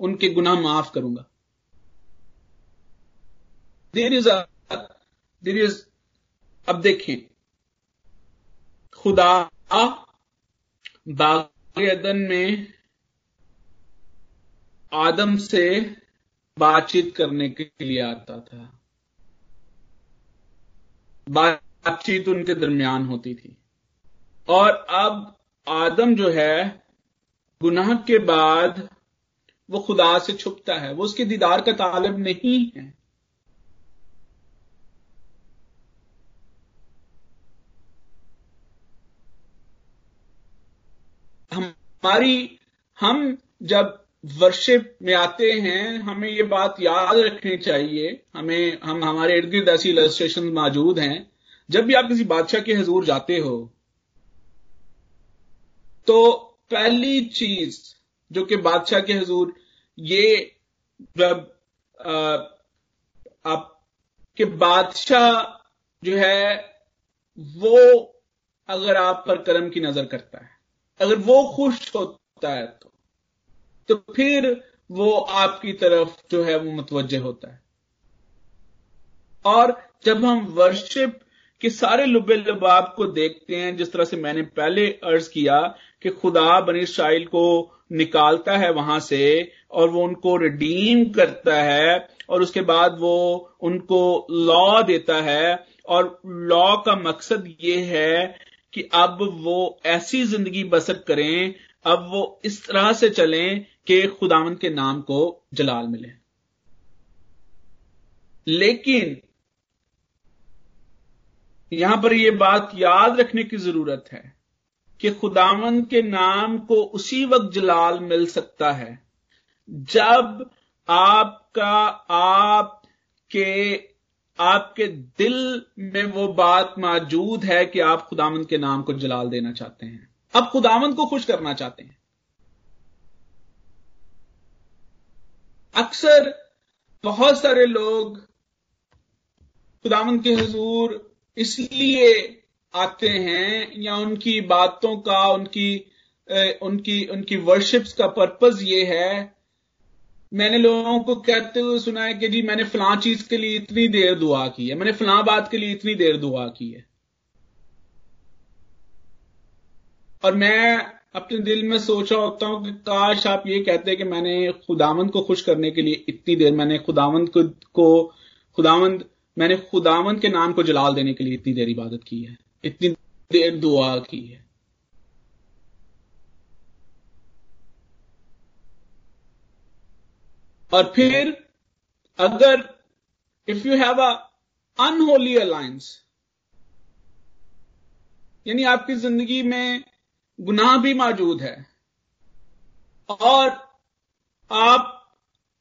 उनके गुनाह माफ़ करूँगा। देर इज़ देर इज़ अब देखें खुदा बागन में आदम से बातचीत करने के लिए आता था। बातचीत उनके दरमियान होती थी। और अब आदम जो है, गुनाह के बाद वो खुदा से छुपता है। वो उसके दीदार का तालब नहीं है। हमारी हम जब वर्शिप में आते हैं, हमें ये बात याद रखनी चाहिए। हमें, हम, हमारे इर्द गिर्द ऐसी इलस्ट्रेशन मौजूद हैं। जब भी आप किसी बादशाह के हजूर जाते हो तो पहली चीज़ जो कि बादशाह के हजूर, ये जब आप आपके बादशाह जो है, वो अगर आप पर कर्म की नज़र करता है। अगर वो खुश होता है तो तो फिर वो आपकी तरफ़ जो है वो मुतवजह होता है। और जब हम वर्शिप के सारे लुबे लबाब को देखते हैं, जिस तरह से मैंने पहले अर्ज़ किया कि खुदा बनी इसराइल को निकालता है वहाँ से और वो उनको रिडीम करता है और उसके बाद वो उनको लॉ देता है और लॉ का मकसद ये है कि अब वो ऐसी ज़िंदगी बसर करें, अब वो इस तरह से चलें कि खुदावन के नाम को जलाल मिले। लेकिन यहाँ पर यह बात याद रखने की ज़रूरत है कि खुदावन के नाम को उसी वक्त जलाल मिल सकता है, जब आपका आपके आपके दिल में वो बात मौजूद है कि आप खुदावंद के नाम को जलाल देना चाहते हैं। आप खुदावंद को खुश करना चाहते हैं। अक्सर बहुत सारे लोग खुदावंद के हजूर इसलिए आते हैं या उनकी बातों का, उनकी उनकी उनकी वर्शिप्स का पर्पज ये है मैंने लोगों को कहते हुए सुना है कि जी मैंने फलां चीज़ के लिए इतनी देर दुआ की है। मैंने फला बात के लिए इतनी देर दुआ की है। और मैं अपने दिल में सोचा होता हूँ कि काश आप ये कहते कि मैंने खुदावंद को खुश करने के लिए इतनी देर मैंने खुदावंद को, को खुदावंद मैंने खुदावंद के नाम को जलाल देने के लिए इतनी देर इबादत की है। इतनी देर दुआ की है। और फिर अगर if you have a unholy alliance यानी आपकी ज़िंदगी में गुनाह भी मौजूद है, और आप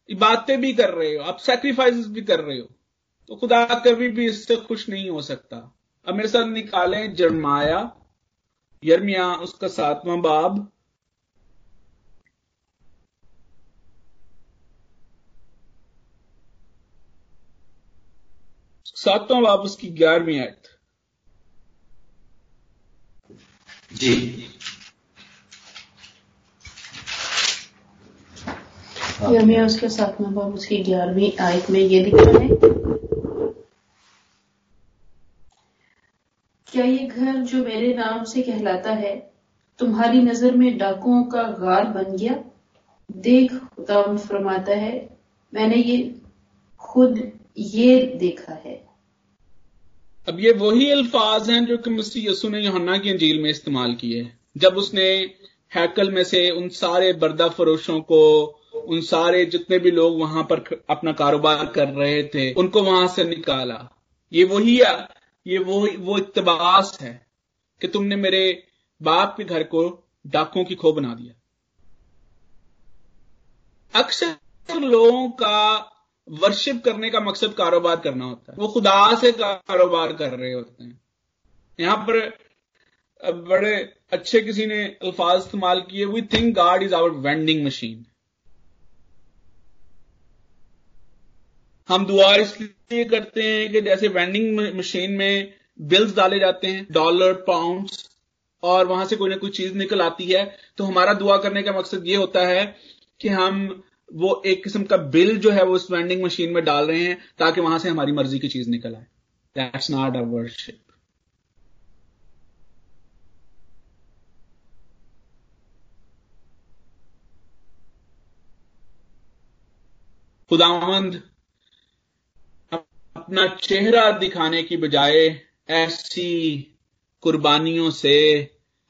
बातें भी कर रहे हो, आप सेक्रीफाइस भी कर रहे हो तो खुदा कभी भी इससे खुश नहीं हो सकता। अब मेरे साथ निकालें जरमाया, यर्मिया, उसका सातवां बाब। सातवां बाब उसकी ग्यारहवीं आयत। जी। यर्मिया उसके सातवां बाब उसकी ग्यारहवीं आयत में ये लिखा है। क्या ये घर जो मेरे नाम से कहलाता है तुम्हारी नज़र में डाकुओं का गार बन गया? देख खुदा फरमाता है मैंने ये खुद ये देखा है। अब ये वही अल्फाज हैं जो कि मसीह यसु ने योहन्ना की अंजील में इस्तेमाल किए जब उसने हैकल में से उन सारे बर्दा फरोशों को, उन सारे जितने भी लोग वहाँ पर अपना कारोबार कर रहे थे, उनको वहाँ से निकाला। ये वही ये वो वो इकतबास है कि तुमने मेरे बाप के घर को डाकुओं की खो बना दिया। अक्सर लोगों का वर्शिप करने का मकसद कारोबार करना होता है। वो खुदा से कारोबार कर रहे होते हैं। यहाँ पर बड़े अच्छे किसी ने अल्फाज इस्तेमाल किए we think god is our vending machine हम दुआ इसलिए करते हैं कि जैसे वेंडिंग मशीन में बिल्स डाले जाते हैं डॉलर पाउंड्स और वहाँ से कोई ना कोई चीज़ निकल आती है तो हमारा दुआ करने का मकसद ये होता है कि हम वो एक किस्म का बिल जो है वो इस वेंडिंग मशीन में डाल रहे हैं ताकि वहाँ से हमारी मर्ज़ी की चीज़ निकल आए। दैट्स नॉट अ वर्शिप खुदावंद, अपना चेहरा दिखाने की बजाय ऐसी कुर्बानियों से,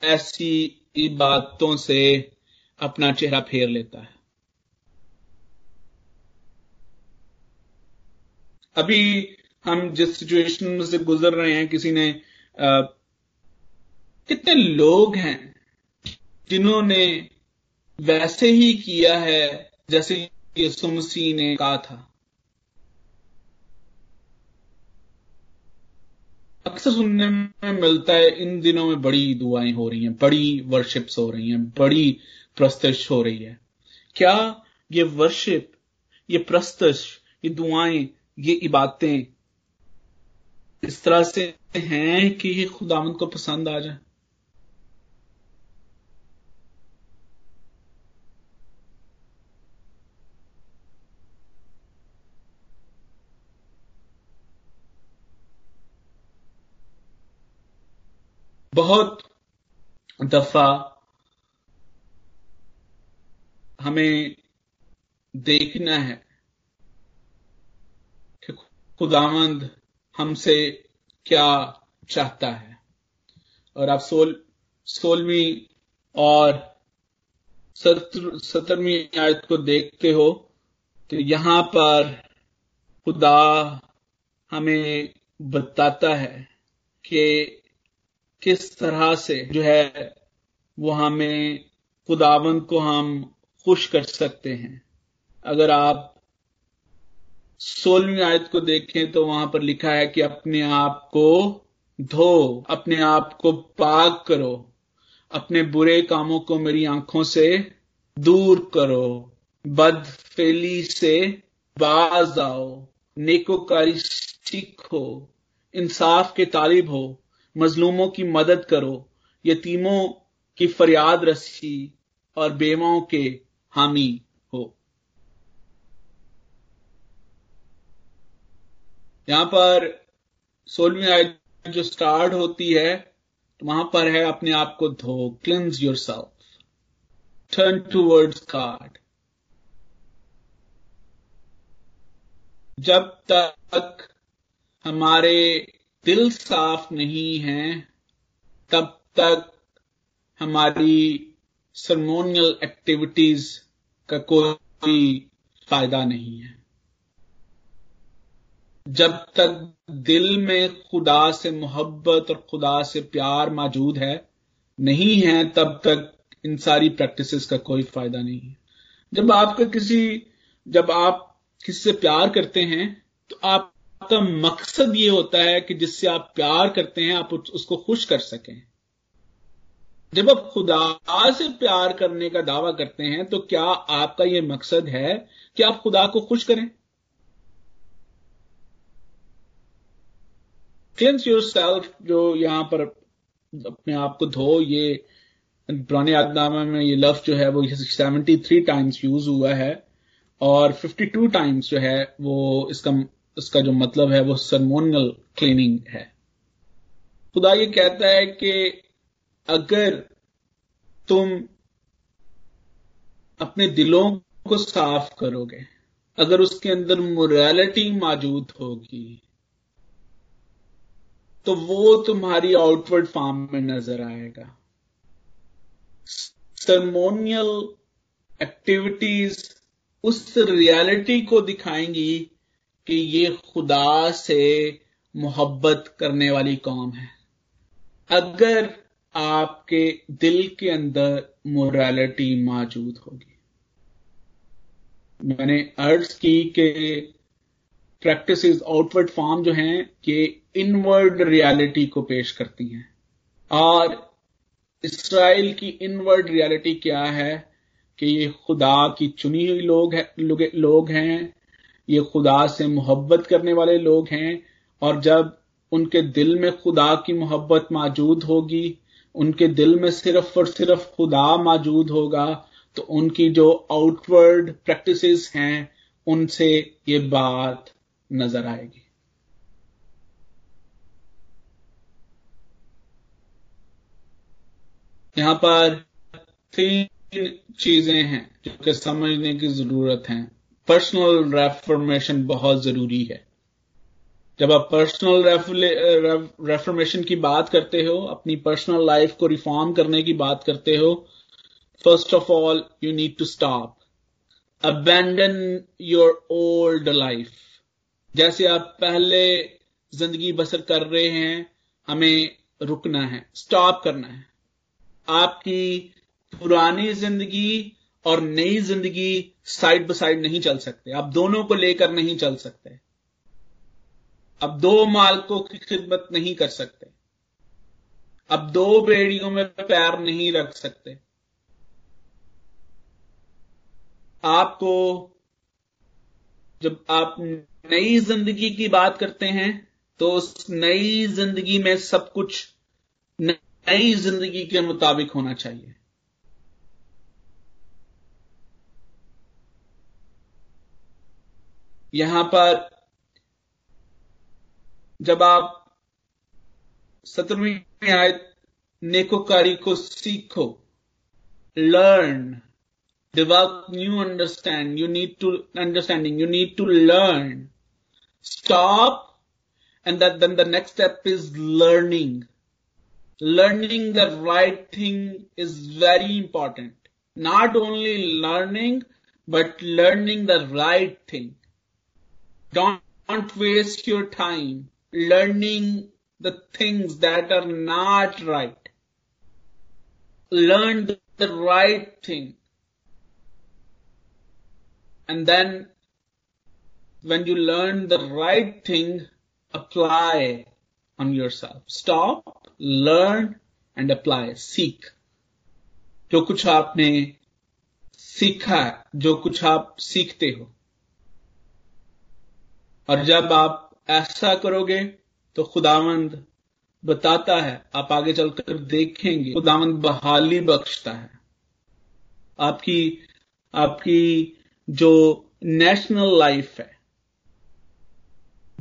ऐसी इबादतों से अपना चेहरा फेर लेता है। अभी हम जिस सिचुएशन से गुजर रहे हैं, किसी ने कितने लोग हैं जिन्होंने वैसे ही किया है जैसे यसु मसीह ने कहा था। अक्सर सुनने में मिलता है, इन दिनों में बड़ी दुआएँ हो रही हैं, बड़ी वर्शिप्स हो रही हैं, बड़ी प्रस्तश हो रही है। क्या ये वर्शिप ये प्रस्तश ये दुआएँ ये इबादतें इस तरह से हैं कि ये खुदावंद को पसंद आ जाए। बहुत दफ़ा हमें देखना है खुदावंद हमसे क्या चाहता है? और आप सोल, सोलहवीं और सत्रहवीं आयत को देखते हो तो यहाँ पर खुदा हमें बताता है कि किस तरह से जो है वो हमें खुदावंद को हम खुश कर सकते हैं। अगर आप सोलहवीं आयत को देखें तो वहाँ पर लिखा है कि अपने आप को धो, अपने आप को पाक करो, अपने बुरे कामों को मेरी आँखों से दूर करो, बदफेली से बाज आओ, नेकोकारी सीखो इंसाफ के तालिब हो, मजलूमों की मदद करो, यतीमों की फरियाद रसी और बेवाओं के हामी हो। यहाँ पर सोलहवीं आयत जो स्टार्ट होती है वहाँ पर है अपने आप को धो cleanse yourself turn towards God जब तक हमारे दिल साफ़ नहीं है, तब तक हमारी सरमोनियल एक्टिविटीज़ का कोई फ़ायदा नहीं है। जब तक दिल में खुदा से मोहब्बत और खुदा से प्यार मौजूद है, नहीं है, तब तक इन सारी प्रैक्टिसेस का कोई फ़ायदा नहीं है। जब आपका किसी, जब आप किसी से प्यार करते हैं तो आपका मकसद ये होता है कि जिससे आप प्यार करते हैं, आप उसको खुश कर सकें। जब आप खुदा से प्यार करने का दावा करते हैं तो क्या आपका यह मकसद है कि आप खुदा को खुश करें? क्लिंस योर सेल्फ जो यहाँ पर अपने आप को धो, ये पुराने आदनामा में ये लफ्ज जो है, वो सेवेंटी थ्री टाइम्स यूज़ हुआ है और फिफ्टी टू टाइम्स जो है, वो इसका इसका जो मतलब है, वो सरमोनियल क्लीनिंग है। खुदा ये कहता है कि अगर तुम अपने दिलों को साफ़ करोगे, अगर उसके अंदर मोरालिटी मौजूद होगी तो वो तुम्हारी आउटवर्ड फॉर्म में नज़र आएगा। सरमोनियल एक्टिविटीज़ उस रियलिटी को दिखाएँगी कि ये खुदा से मोहब्बत करने वाली कौम है। अगर आपके दिल के अंदर मोरालिटी मौजूद होगी। मैंने अर्ज़ की कि प्रैक्टिस आउटवर्ड फॉर्म जो हैं ये इनवर्ड रियलिटी को पेश करती हैं। और इसराइल की इनवर्ड रियलिटी क्या है? कि ये खुदा की चुनी हुई लोग है, लोग हैं ये खुदा से मोहब्बत करने वाले लोग हैं और जब उनके दिल में खुदा की मोहब्बत मौजूद होगी उनके दिल में सिर्फ़ और सिर्फ़ खुदा मौजूद होगा तो उनकी जो आउटवर्ड प्रैक्टिसेस हैं उनसे ये बात नज़र आएगी। यहाँ पर तीन चीज़ें हैं जो कि समझने की ज़रूरत है। पर्सनल रेफॉर्मेशन बहुत ज़रूरी है। जब आप पर्सनल रेफॉर्मेशन की बात करते हो, अपनी पर्सनल लाइफ को रिफॉर्म करने की बात करते हो first of all you need to stop abandon your old life जैसे आप पहले ज़िंदगी बसर कर रहे हैं, हमें रुकना है स्टॉप करना है। आपकी पुरानी ज़िंदगी और नई ज़िंदगी साइड बाय साइड नहीं चल सकते। आप दोनों को लेकर नहीं चल सकते। अब दो मालकों की खिदमत नहीं कर सकते। अब दो बेड़ियों में पैर नहीं रख सकते। आपको जब आप नई ज़िंदगी की बात करते हैं तो उस नई ज़िंदगी में सब कुछ नई ज़िंदगी के मुताबिक होना चाहिए। यहाँ पर जब आप सत्रहवीं आयत नेकोकारी को सीखो learn develop new understand, you need to understanding, you need to learn stop and that then the next step is learning learning the right thing is very important not only learning but learning the right thing don't, don't waste your time learning the things that are not right. Learn the right thing. And then when you learn the right thing, apply on yourself. Stop, learn and apply. Seek. जो कुछ आपने सीखा है जो कुछ आप सीखते हो और जब आप ऐसा करोगे तो खुदावंद बताता है आप आगे चलकर देखेंगे खुदावंद बहाली बख्शता है आपकी आपकी जो नेशनल लाइफ है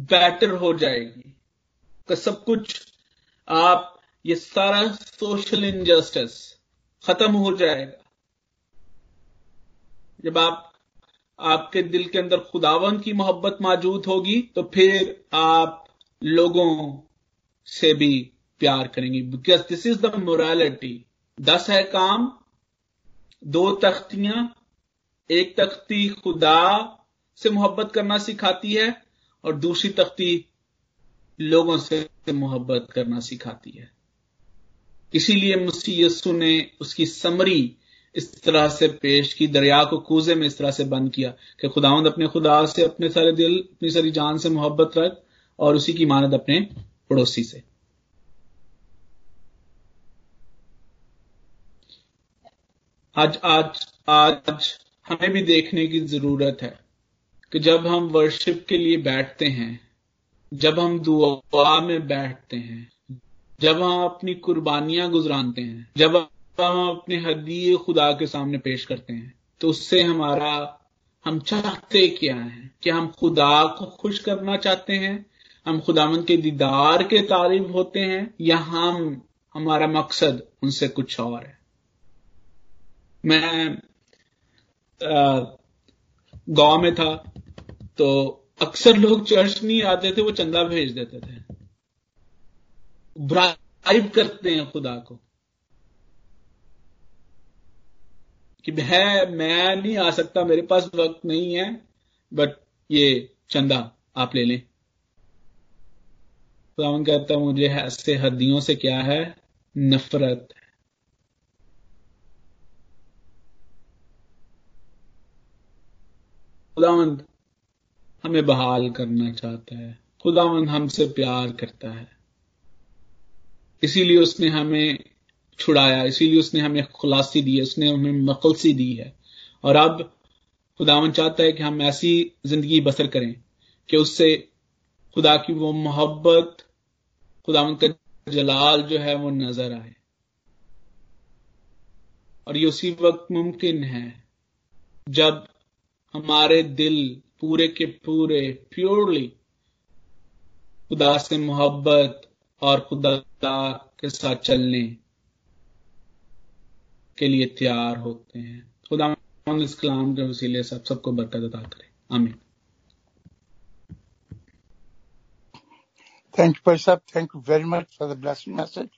बेटर हो जाएगी। का सब कुछ आप, ये सारा सोशल इनजस्टिस खत्म हो जाएगा। जब आप, आपके दिल के अंदर खुदावन की मोहब्बत मौजूद होगी तो फिर आप लोगों से भी प्यार करेंगे। Because this is the morality दस है काम, दो तख्तियाँ, एक तख्ती खुदा से मोहब्बत करना सिखाती है और दूसरी तख्ती लोगों से मोहब्बत करना सिखाती है। इसीलिए मुसी यसु ने उसकी समरी इस तरह से पेश की, दरिया को कूजे में इस तरह से बंद किया कि खुदावंद अपने खुदा से, अपने सारे दिल, अपनी सारी जान से मोहब्बत रख और उसी की मानद अपने पड़ोसी से। आज आज आज हमें भी देखने की ज़रूरत है। कि जब हम वर्शिप के लिए बैठते हैं, जब हम दुआ में बैठते हैं, जब हम अपनी कुर्बानियाँ गुजरानते हैं, जब हम अपने हदीय खुदा के सामने पेश करते हैं तो उससे हमारा, हम चाहते क्या है? कि हम खुदा को खुश करना चाहते हैं? हम खुदामन के दीदार के तारीफ़ होते हैं? या हम, हमारा मकसद उनसे कुछ और है? मैं गाँव में था। तो अक्सर लोग चर्च नहीं आते थे, वो चंदा भेज देते थे। ब्राइब करते हैं खुदा को। कि है, मैं नहीं आ सकता, मेरे पास वक्त नहीं है बट ये चंदा आप ले लें। खुदावन कहता मुझे ऐसे हदियों से क्या है? नफरत है। खुदावंद हमें बहाल करना चाहता है। खुदावंद हमसे प्यार करता है। इसीलिए उसने हमें छुड़ाया, इसीलिए उसने हमें खुलासी दी है, उसने हमें मकलसी दी है। और अब खुदावन चाहता है कि हम ऐसी ज़िंदगी बसर करें कि उससे खुदा की वो मोहब्बत, खुदावन का जलाल जो है वो नज़र आए। और ये उसी वक्त मुमकिन है जब हमारे दिल पूरे के पूरे प्योरली खुदा से मोहब्बत और खुदा के साथ चलने के लिए तैयार होते हैं खुदा इस कलाम के वसीले सब सबको बरकत अदा करे आमीन Thank you, Pastor. Thank you very much for the blessing message.